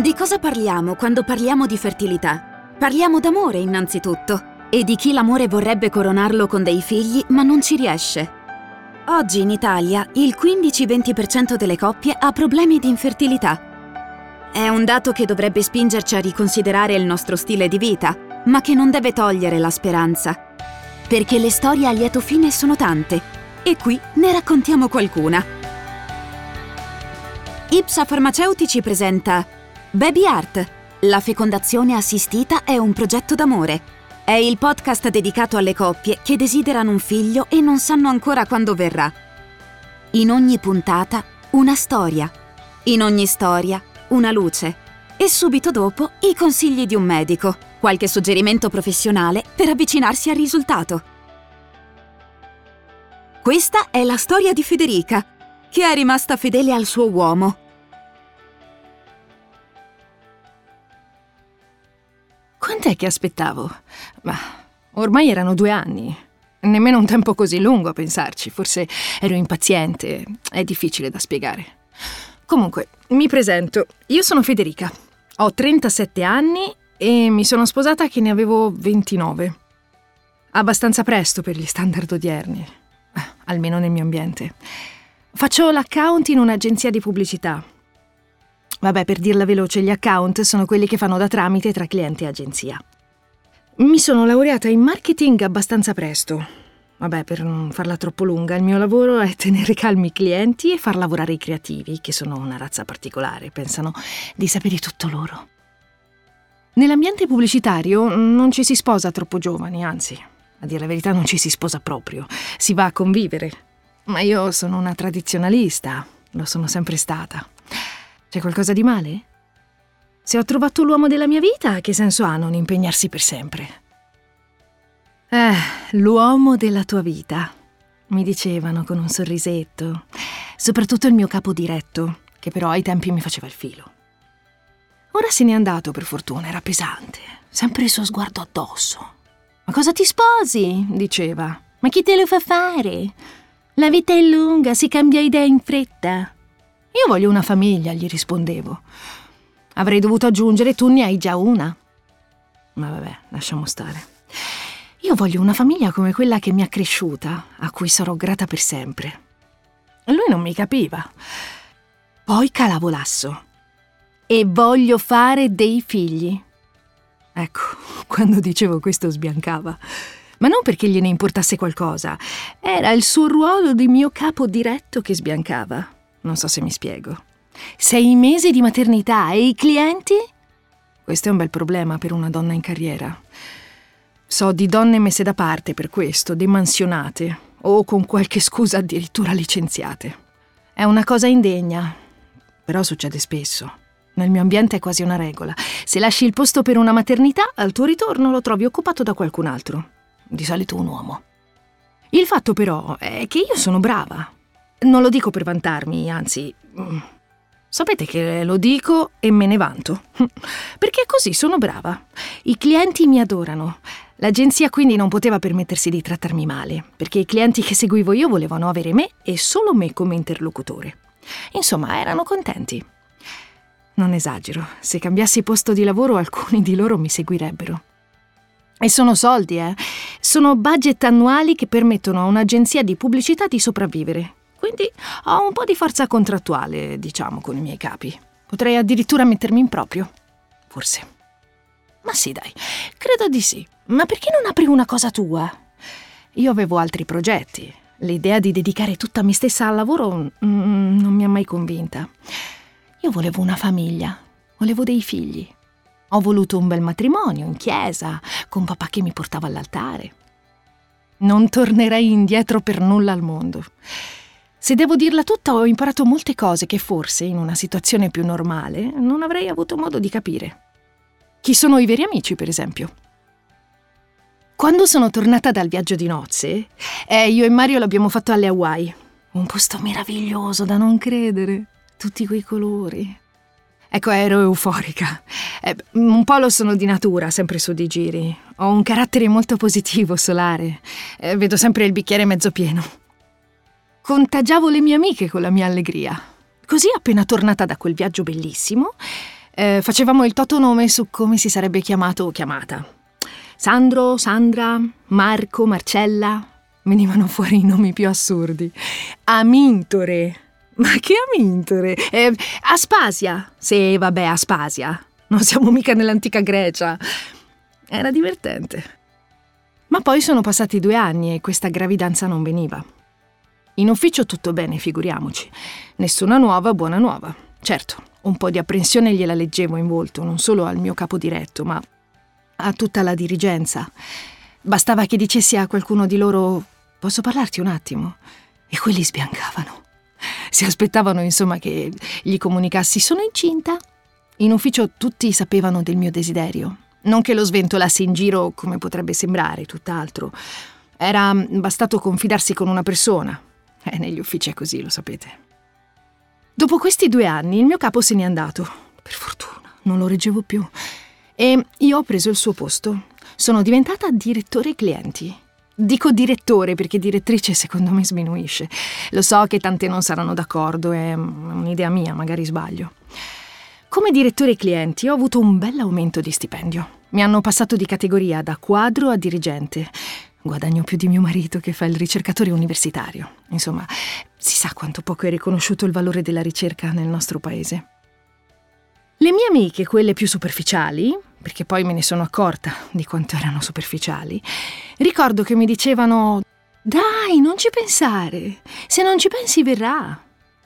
Di cosa parliamo quando parliamo di fertilità? Parliamo d'amore innanzitutto e di chi l'amore vorrebbe coronarlo con dei figli ma non ci riesce. Oggi in Italia il 15-20% delle coppie ha problemi di infertilità. È un dato che dovrebbe spingerci a riconsiderare il nostro stile di vita, ma che non deve togliere la speranza. Perché le storie a lieto fine sono tante e qui ne raccontiamo qualcuna. Ipsa Farmaceutici presenta Baby Art. La fecondazione assistita è un progetto d'amore. È il podcast dedicato alle coppie che desiderano un figlio e non sanno ancora quando verrà. In ogni puntata una storia. In ogni storia una luce. E subito dopo i consigli di un medico, qualche suggerimento professionale per avvicinarsi al risultato. Questa è la storia di Federica, che è rimasta fedele al suo uomo Quant'è che aspettavo? Ma ormai erano due anni. Nemmeno un tempo così lungo a pensarci. Forse ero impaziente. È difficile da spiegare. Comunque, mi presento. Io sono Federica. Ho 37 anni e mi sono sposata che ne avevo 29. Abbastanza presto per gli standard odierni. Almeno nel mio ambiente. Faccio l'account in un'agenzia di pubblicità Vabbè, per dirla veloce, gli account sono quelli che fanno da tramite tra cliente e agenzia. Mi sono laureata in marketing abbastanza presto. Vabbè, per non farla troppo lunga, il mio lavoro è tenere calmi i clienti e far lavorare i creativi, che sono una razza particolare, pensano di sapere tutto loro. Nell'ambiente pubblicitario non ci si sposa troppo giovani, anzi, a dire la verità non ci si sposa proprio, si va a convivere. Ma io sono una tradizionalista, lo sono sempre stata. C'è qualcosa di male? Se ho trovato l'uomo della mia vita, che senso ha non impegnarsi per sempre? Eh, l'uomo della tua vita, mi dicevano con un sorrisetto, soprattutto il mio capo diretto, che però ai tempi mi faceva il filo. Ora se n'è andato, per fortuna, era pesante, sempre il suo sguardo addosso. Ma cosa ti sposi? diceva. Ma chi te lo fa fare? La vita è lunga, si cambia idea in fretta. Io voglio una famiglia, gli rispondevo. Avrei dovuto aggiungere tu ne hai già una. Ma vabbè, lasciamo stare. Io voglio una famiglia come quella che mi ha cresciuta, a cui sarò grata per sempre. Lui non mi capiva. Poi calavo l'asso. E voglio fare dei figli. Ecco, quando dicevo questo sbiancava. Ma non perché gliene importasse qualcosa, era il suo ruolo di mio capo diretto che sbiancava. Non so se mi spiego. Sei mesi di maternità e i clienti? Questo è un bel problema per una donna in carriera. So di donne messe da parte per questo, demansionate o con qualche scusa addirittura licenziate. È una cosa indegna, però succede spesso. Nel mio ambiente è quasi una regola. Se lasci il posto per una maternità, al tuo ritorno lo trovi occupato da qualcun altro. Di solito un uomo. Il fatto però è che io sono brava, non lo dico per vantarmi, anzi... Mm, sapete che lo dico e me ne vanto. Perché così sono brava. I clienti mi adorano. L'agenzia quindi non poteva permettersi di trattarmi male, perché i clienti che seguivo io volevano avere me e solo me come interlocutore. Insomma, erano contenti. Non esagero, se cambiassi posto di lavoro alcuni di loro mi seguirebbero. E sono soldi, eh? Sono budget annuali che permettono a un'agenzia di pubblicità di sopravvivere, quindi ho un po' di forza contrattuale, diciamo, con i miei capi. Potrei addirittura mettermi in proprio. Forse. Ma sì, dai, credo di sì. Ma perché non apri una cosa tua? Io avevo altri progetti. L'idea di dedicare tutta me stessa al lavoro mm, non mi ha mai convinta. Io volevo una famiglia, volevo dei figli. Ho voluto un bel matrimonio in chiesa, con papà che mi portava all'altare. Non tornerei indietro per nulla al mondo. Se devo dirla tutta, ho imparato molte cose che forse, in una situazione più normale, non avrei avuto modo di capire. Chi sono i veri amici, per esempio? Quando sono tornata dal viaggio di nozze, eh, io e Mario l'abbiamo fatto alle Hawaii. Un posto meraviglioso da non credere. Tutti quei colori. Ecco, ero euforica. Eh, un po' lo sono di natura, sempre su di giri. Ho un carattere molto positivo, solare. Eh, vedo sempre il bicchiere mezzo pieno. Contagiavo le mie amiche con la mia allegria. Così, appena tornata da quel viaggio bellissimo, Eh, facevamo il totonome su come si sarebbe chiamato o chiamata. Sandro, Sandra, Marco, Marcella. Venivano fuori i nomi più assurdi. Amintore. Ma che Amintore? Eh, Aspasia. Sì, vabbè, Aspasia. Non siamo mica nell'antica Grecia. Era divertente. Ma poi sono passati due anni e questa gravidanza non veniva. In ufficio tutto bene, figuriamoci. Nessuna nuova, buona nuova. Certo, un po' di apprensione gliela leggevo in volto, non solo al mio capo diretto, ma a tutta la dirigenza. Bastava che dicessi a qualcuno di loro posso parlarti un attimo? E quelli sbiancavano. Si aspettavano, insomma, che gli comunicassi sono incinta. In ufficio tutti sapevano del mio desiderio. Non che lo sventolassi in giro come potrebbe sembrare, tutt'altro. Era bastato confidarsi con una persona. Eh, negli uffici è così, lo sapete. Dopo questi due anni il mio capo se n'è andato. Per fortuna, non lo reggevo più. E io ho preso il suo posto. Sono diventata direttore clienti. Dico direttore perché direttrice secondo me sminuisce. Lo so che tante non saranno d'accordo, è un'idea mia, magari sbaglio. Come direttore clienti ho avuto un bel aumento di stipendio. Mi hanno passato di categoria da quadro a dirigente. Guadagno più di mio marito che fa il ricercatore universitario. Insomma, si sa quanto poco è riconosciuto il valore della ricerca nel nostro paese. Le mie amiche, quelle più superficiali, perché poi me ne sono accorta di quanto erano superficiali, ricordo che mi dicevano Dai, non ci pensare. Se non ci pensi verrà.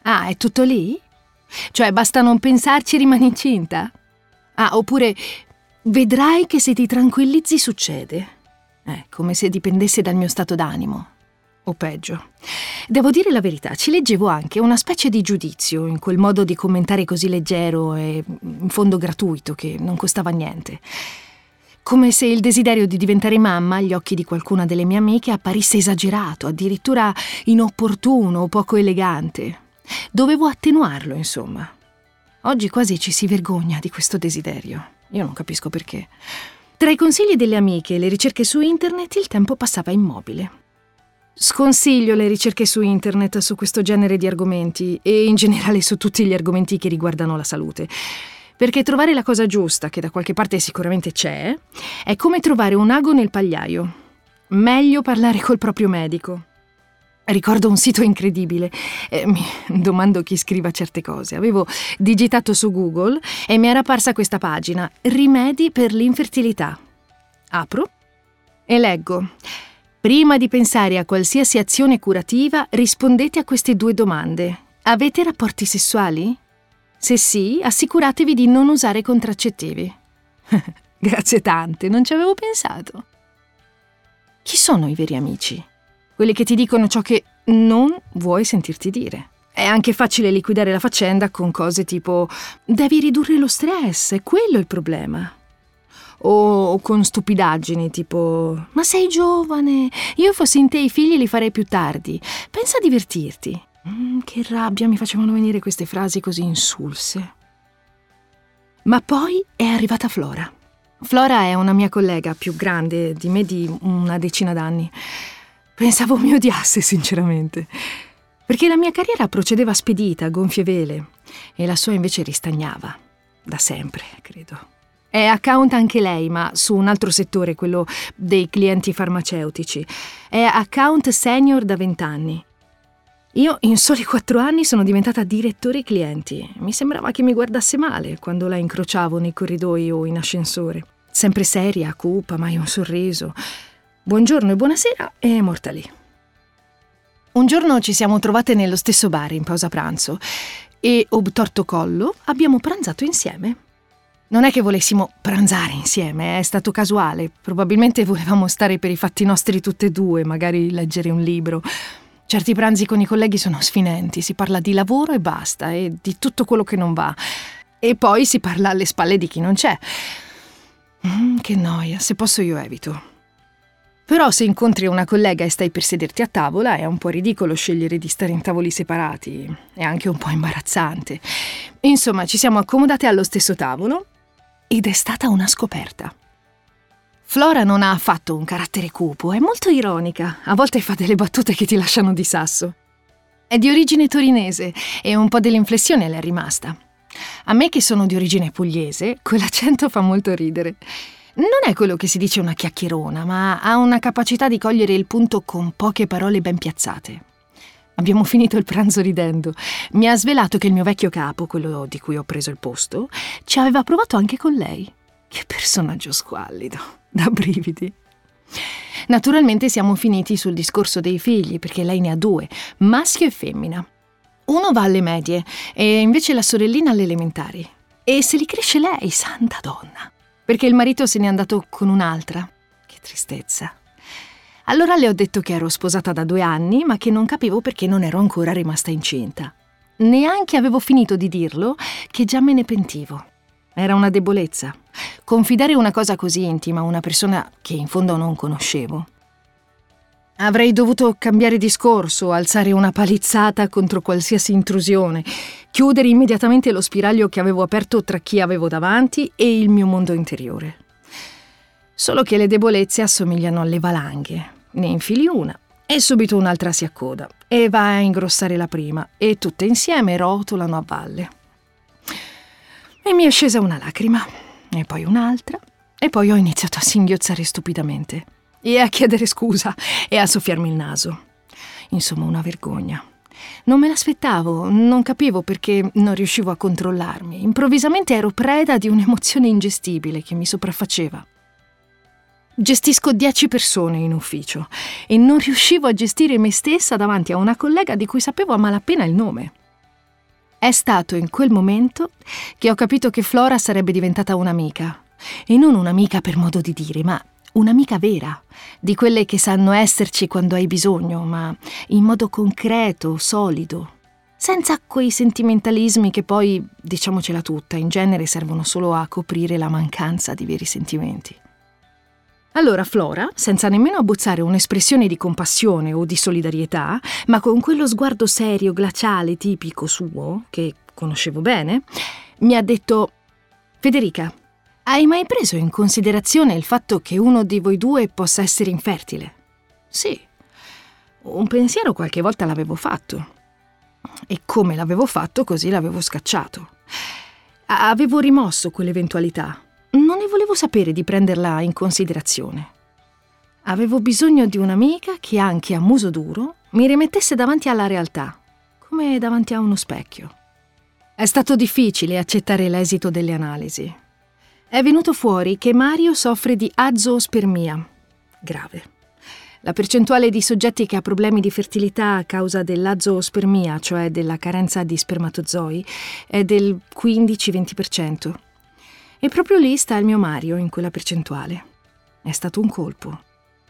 Ah, è tutto lì? Cioè basta non pensarci e rimani incinta? Ah, oppure vedrai che se ti tranquillizzi succede. Eh, come se dipendesse dal mio stato d'animo. O peggio. Devo dire la verità, ci leggevo anche una specie di giudizio in quel modo di commentare così leggero e in fondo gratuito che non costava niente. Come se il desiderio di diventare mamma agli occhi di qualcuna delle mie amiche apparisse esagerato, addirittura inopportuno o poco elegante. Dovevo attenuarlo, insomma. Oggi quasi ci si vergogna di questo desiderio. Io non capisco perché. Tra i consigli delle amiche e le ricerche su internet il tempo passava immobile. Sconsiglio le ricerche su internet su questo genere di argomenti e in generale su tutti gli argomenti che riguardano la salute. Perché trovare la cosa giusta, che da qualche parte sicuramente c'è, è come trovare un ago nel pagliaio. Meglio parlare col proprio medico. Ricordo un sito incredibile. Eh, mi domando chi scriva certe cose. Avevo digitato su Google e mi era apparsa questa pagina: Rimedi per l'infertilità. Apro e leggo. Prima di pensare a qualsiasi azione curativa, rispondete a queste due domande. Avete rapporti sessuali? Se sì, assicuratevi di non usare contraccettivi. Grazie tante, non ci avevo pensato. Chi sono i veri amici? Quelli che ti dicono ciò che non vuoi sentirti dire. È anche facile liquidare la faccenda con cose tipo devi ridurre lo stress, è quello il problema. O con stupidaggini tipo ma sei giovane, io fossi in te i figli li farei più tardi, pensa a divertirti. Mm, che rabbia mi facevano venire queste frasi così insulse. Ma poi è arrivata Flora. Flora è una mia collega più grande di me di una decina d'anni. Pensavo mi odiasse, sinceramente. Perché la mia carriera procedeva spedita, a gonfie vele, e la sua invece ristagnava. Da sempre, credo. È account anche lei, ma su un altro settore, quello dei clienti farmaceutici. È account senior da vent'anni. Io in soli quattro anni sono diventata direttore clienti. Mi sembrava che mi guardasse male quando la incrociavo nei corridoi o in ascensore. Sempre seria, cupa, mai un sorriso. Buongiorno e buonasera e è morta lì. Un giorno ci siamo trovate nello stesso bar in pausa pranzo e, obtorto collo, abbiamo pranzato insieme. Non è che volessimo pranzare insieme, è stato casuale. Probabilmente volevamo stare per i fatti nostri tutte e due, magari leggere un libro. Certi pranzi con i colleghi sono sfinenti, si parla di lavoro e basta, e di tutto quello che non va. E poi si parla alle spalle di chi non c'è. Mm, che noia, se posso io evito. Però se incontri una collega e stai per sederti a tavola è un po' ridicolo scegliere di stare in tavoli separati, è anche un po' imbarazzante. Insomma, ci siamo accomodate allo stesso tavolo ed è stata una scoperta. Flora non ha affatto un carattere cupo, è molto ironica, a volte fa delle battute che ti lasciano di sasso. È di origine torinese e un po' dell'inflessione le è rimasta. A me che sono di origine pugliese, quell'accento fa molto ridere. Non è quello che si dice una chiacchierona, ma ha una capacità di cogliere il punto con poche parole ben piazzate. Abbiamo finito il pranzo ridendo. Mi ha svelato che il mio vecchio capo, quello di cui ho preso il posto, ci aveva provato anche con lei. Che personaggio squallido, da brividi. Naturalmente siamo finiti sul discorso dei figli, perché lei ne ha due, maschio e femmina. Uno va alle medie e invece la sorellina alle elementari. E se li cresce lei, santa donna perché il marito se n'è andato con un'altra. Che tristezza. Allora le ho detto che ero sposata da due anni, ma che non capivo perché non ero ancora rimasta incinta. Neanche avevo finito di dirlo che già me ne pentivo. Era una debolezza. Confidare una cosa così intima a una persona che in fondo non conoscevo. Avrei dovuto cambiare discorso, alzare una palizzata contro qualsiasi intrusione, chiudere immediatamente lo spiraglio che avevo aperto tra chi avevo davanti e il mio mondo interiore. Solo che le debolezze assomigliano alle valanghe. Ne infili una e subito un'altra si accoda e va a ingrossare la prima e tutte insieme rotolano a valle. E mi è scesa una lacrima, e poi un'altra, e poi ho iniziato a singhiozzare stupidamente e a chiedere scusa e a soffiarmi il naso. Insomma, una vergogna. Non me l'aspettavo, non capivo perché non riuscivo a controllarmi. Improvvisamente ero preda di un'emozione ingestibile che mi sopraffaceva. Gestisco dieci persone in ufficio e non riuscivo a gestire me stessa davanti a una collega di cui sapevo a malapena il nome. È stato in quel momento che ho capito che Flora sarebbe diventata un'amica. E non un'amica per modo di dire, ma un'amica vera, di quelle che sanno esserci quando hai bisogno, ma in modo concreto, solido, senza quei sentimentalismi che poi, diciamocela tutta, in genere servono solo a coprire la mancanza di veri sentimenti. Allora Flora, senza nemmeno abbozzare un'espressione di compassione o di solidarietà, ma con quello sguardo serio, glaciale, tipico suo, che conoscevo bene, mi ha detto Federica, hai mai preso in considerazione il fatto che uno di voi due possa essere infertile? Sì. Un pensiero qualche volta l'avevo fatto. E come l'avevo fatto, così l'avevo scacciato. Avevo rimosso quell'eventualità. Non ne volevo sapere di prenderla in considerazione. Avevo bisogno di un'amica che anche a muso duro mi rimettesse davanti alla realtà, come davanti a uno specchio. È stato difficile accettare l'esito delle analisi è venuto fuori che Mario soffre di azoospermia. Grave. La percentuale di soggetti che ha problemi di fertilità a causa dell'azoospermia, cioè della carenza di spermatozoi, è del 15-20%. E proprio lì sta il mio Mario in quella percentuale. È stato un colpo.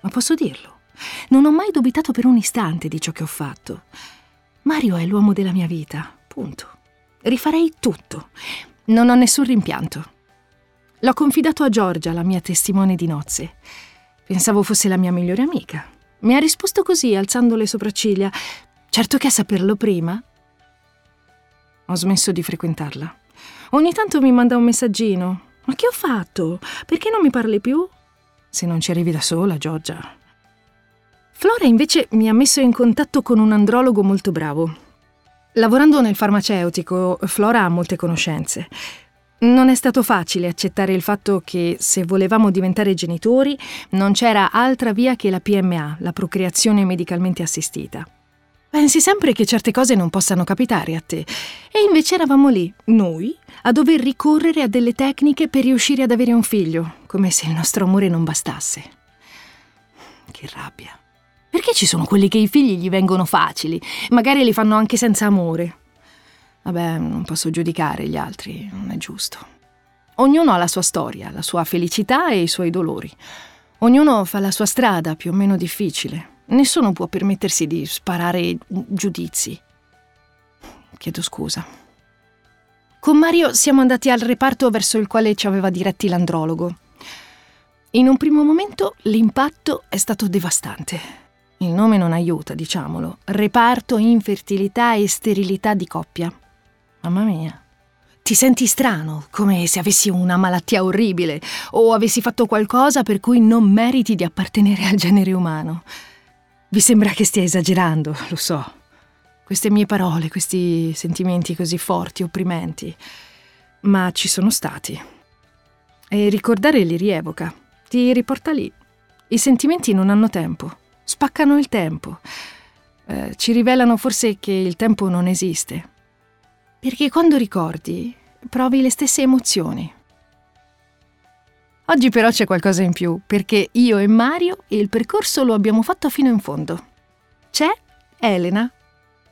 Ma posso dirlo. Non ho mai dubitato per un istante di ciò che ho fatto. Mario è l'uomo della mia vita. Punto. Rifarei tutto. Non ho nessun rimpianto. L'ho confidato a Giorgia, la mia testimone di nozze. Pensavo fosse la mia migliore amica. Mi ha risposto così, alzando le sopracciglia. Certo che a saperlo prima. Ho smesso di frequentarla. Ogni tanto mi manda un messaggino. Ma che ho fatto? Perché non mi parli più? Se non ci arrivi da sola, Giorgia. Flora invece mi ha messo in contatto con un andrologo molto bravo. Lavorando nel farmaceutico, Flora ha molte conoscenze. Non è stato facile accettare il fatto che se volevamo diventare genitori non c'era altra via che la PMA, la procreazione medicalmente assistita. Pensi sempre che certe cose non possano capitare a te. E invece eravamo lì, noi, a dover ricorrere a delle tecniche per riuscire ad avere un figlio, come se il nostro amore non bastasse. Che rabbia. Perché ci sono quelli che i figli gli vengono facili, magari li fanno anche senza amore? Vabbè, non posso giudicare gli altri, non è giusto. Ognuno ha la sua storia, la sua felicità e i suoi dolori. Ognuno fa la sua strada più o meno difficile. Nessuno può permettersi di sparare giudizi. Chiedo scusa. Con Mario siamo andati al reparto verso il quale ci aveva diretti l'andrologo. In un primo momento l'impatto è stato devastante. Il nome non aiuta, diciamolo. Reparto infertilità e sterilità di coppia. Mamma mia. Ti senti strano, come se avessi una malattia orribile o avessi fatto qualcosa per cui non meriti di appartenere al genere umano. Vi sembra che stia esagerando, lo so. Queste mie parole, questi sentimenti così forti, opprimenti. ma ci sono stati. E ricordare li rievoca, ti riporta lì. I sentimenti non hanno tempo, spaccano il tempo. Eh, ci rivelano forse che il tempo non esiste. Perché quando ricordi, provi le stesse emozioni. Oggi però c'è qualcosa in più, perché io e Mario il percorso lo abbiamo fatto fino in fondo. C'è Elena.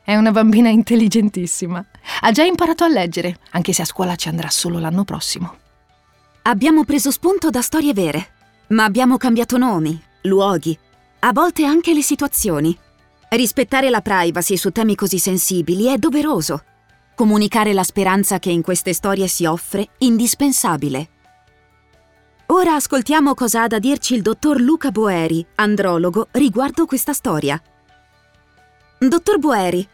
È una bambina intelligentissima. Ha già imparato a leggere, anche se a scuola ci andrà solo l'anno prossimo. Abbiamo preso spunto da storie vere, ma abbiamo cambiato nomi, luoghi, a volte anche le situazioni. Rispettare la privacy su temi così sensibili è doveroso. Comunicare la speranza che in queste storie si offre, indispensabile. Ora ascoltiamo cosa ha da dirci il dottor Luca Boeri, andrologo, riguardo questa storia. Dottor Boeri,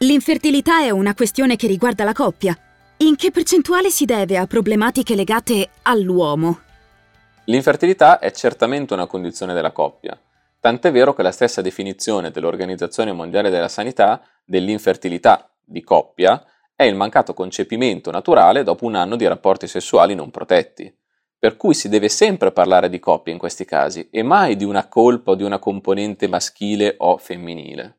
l'infertilità è una questione che riguarda la coppia. In che percentuale si deve a problematiche legate all'uomo? L'infertilità è certamente una condizione della coppia, tant'è vero che la stessa definizione dell'Organizzazione Mondiale della Sanità dell'infertilità di coppia è il mancato concepimento naturale dopo un anno di rapporti sessuali non protetti. Per cui si deve sempre parlare di coppia in questi casi e mai di una colpa o di una componente maschile o femminile.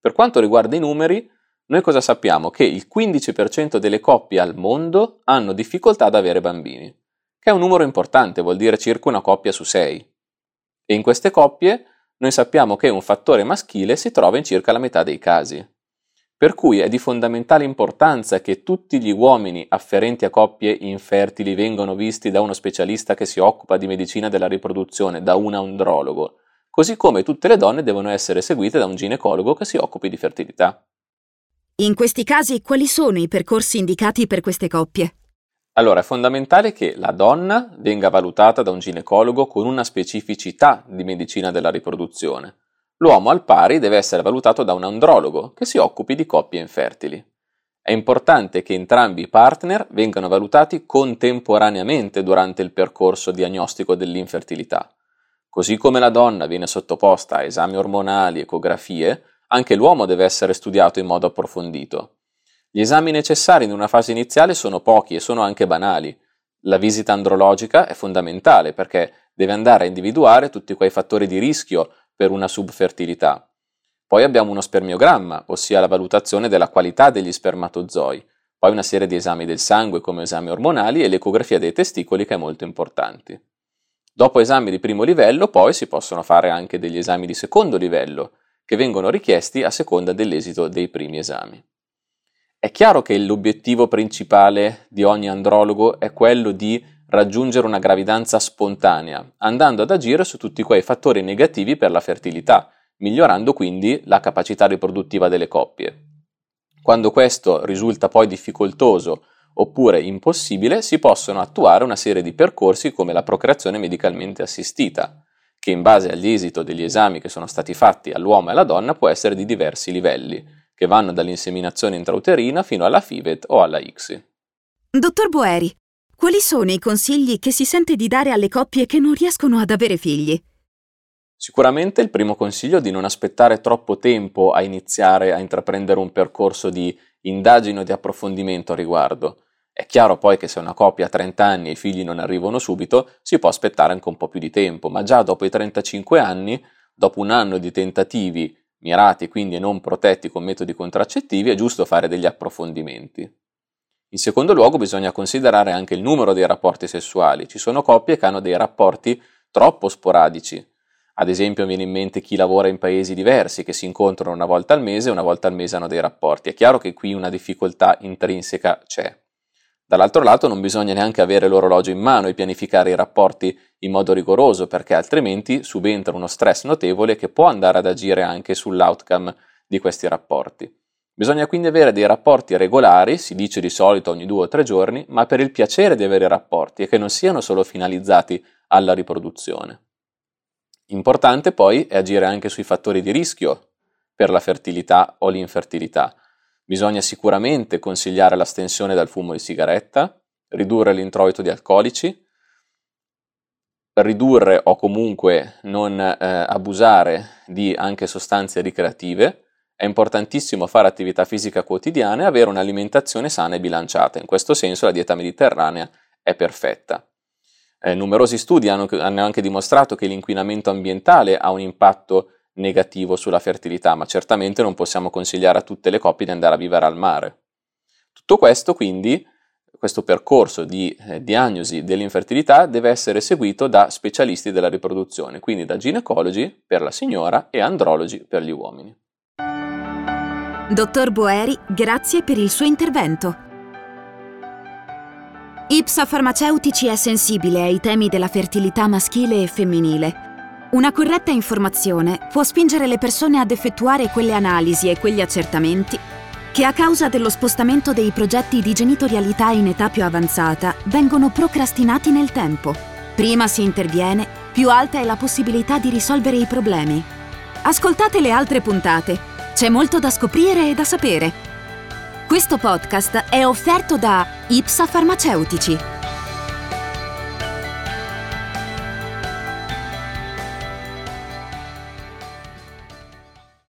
Per quanto riguarda i numeri, noi cosa sappiamo? Che il 15% delle coppie al mondo hanno difficoltà ad avere bambini, che è un numero importante, vuol dire circa una coppia su sei. E in queste coppie noi sappiamo che un fattore maschile si trova in circa la metà dei casi. Per cui è di fondamentale importanza che tutti gli uomini afferenti a coppie infertili vengano visti da uno specialista che si occupa di medicina della riproduzione, da un andrologo, così come tutte le donne devono essere seguite da un ginecologo che si occupi di fertilità. In questi casi quali sono i percorsi indicati per queste coppie? Allora, è fondamentale che la donna venga valutata da un ginecologo con una specificità di medicina della riproduzione L'uomo al pari deve essere valutato da un andrologo che si occupi di coppie infertili. È importante che entrambi i partner vengano valutati contemporaneamente durante il percorso diagnostico dell'infertilità. Così come la donna viene sottoposta a esami ormonali, ecografie, anche l'uomo deve essere studiato in modo approfondito. Gli esami necessari in una fase iniziale sono pochi e sono anche banali. La visita andrologica è fondamentale perché deve andare a individuare tutti quei fattori di rischio per una subfertilità. Poi abbiamo uno spermiogramma, ossia la valutazione della qualità degli spermatozoi, poi una serie di esami del sangue come esami ormonali e l'ecografia dei testicoli che è molto importante. Dopo esami di primo livello poi si possono fare anche degli esami di secondo livello, che vengono richiesti a seconda dell'esito dei primi esami. È chiaro che l'obiettivo principale di ogni andrologo è quello di raggiungere una gravidanza spontanea, andando ad agire su tutti quei fattori negativi per la fertilità, migliorando quindi la capacità riproduttiva delle coppie. Quando questo risulta poi difficoltoso oppure impossibile, si possono attuare una serie di percorsi come la procreazione medicalmente assistita, che in base all'esito degli esami che sono stati fatti all'uomo e alla donna può essere di diversi livelli, che vanno dall'inseminazione intrauterina fino alla FIVET o alla ICSI. Dottor Boeri, quali sono i consigli che si sente di dare alle coppie che non riescono ad avere figli? Sicuramente il primo consiglio è di non aspettare troppo tempo a iniziare a intraprendere un percorso di indagine o di approfondimento a riguardo. È chiaro poi che se una coppia ha 30 anni e i figli non arrivano subito, si può aspettare anche un po' più di tempo, ma già dopo i 35 anni, dopo un anno di tentativi mirati quindi e non protetti con metodi contraccettivi, è giusto fare degli approfondimenti. In secondo luogo bisogna considerare anche il numero dei rapporti sessuali. Ci sono coppie che hanno dei rapporti troppo sporadici. Ad esempio, viene in mente chi lavora in paesi diversi, che si incontrano una volta al mese e una volta al mese hanno dei rapporti. È chiaro che qui una difficoltà intrinseca c'è. Dall'altro lato non bisogna neanche avere l'orologio in mano e pianificare i rapporti in modo rigoroso, perché altrimenti subentra uno stress notevole che può andare ad agire anche sull'outcome di questi rapporti. Bisogna quindi avere dei rapporti regolari, si dice di solito ogni due o tre giorni, ma per il piacere di avere rapporti e che non siano solo finalizzati alla riproduzione. Importante poi è agire anche sui fattori di rischio per la fertilità o l'infertilità. Bisogna sicuramente consigliare l'astensione dal fumo di sigaretta, ridurre l'introito di alcolici, ridurre o comunque non eh, abusare di anche sostanze ricreative, è importantissimo fare attività fisica quotidiana e avere un'alimentazione sana e bilanciata. In questo senso la dieta mediterranea è perfetta. Eh, numerosi studi hanno, hanno anche dimostrato che l'inquinamento ambientale ha un impatto negativo sulla fertilità, ma certamente non possiamo consigliare a tutte le coppie di andare a vivere al mare. Tutto questo quindi, questo percorso di eh, diagnosi dell'infertilità deve essere seguito da specialisti della riproduzione, quindi da ginecologi per la signora e andrologi per gli uomini. Dottor Boeri, grazie per il suo intervento. Ipsa Farmaceutici è sensibile ai temi della fertilità maschile e femminile. Una corretta informazione può spingere le persone ad effettuare quelle analisi e quegli accertamenti che a causa dello spostamento dei progetti di genitorialità in età più avanzata vengono procrastinati nel tempo. Prima si interviene, più alta è la possibilità di risolvere i problemi. Ascoltate le altre puntate. C'è molto da scoprire e da sapere. Questo podcast è offerto da Ipsa Farmaceutici.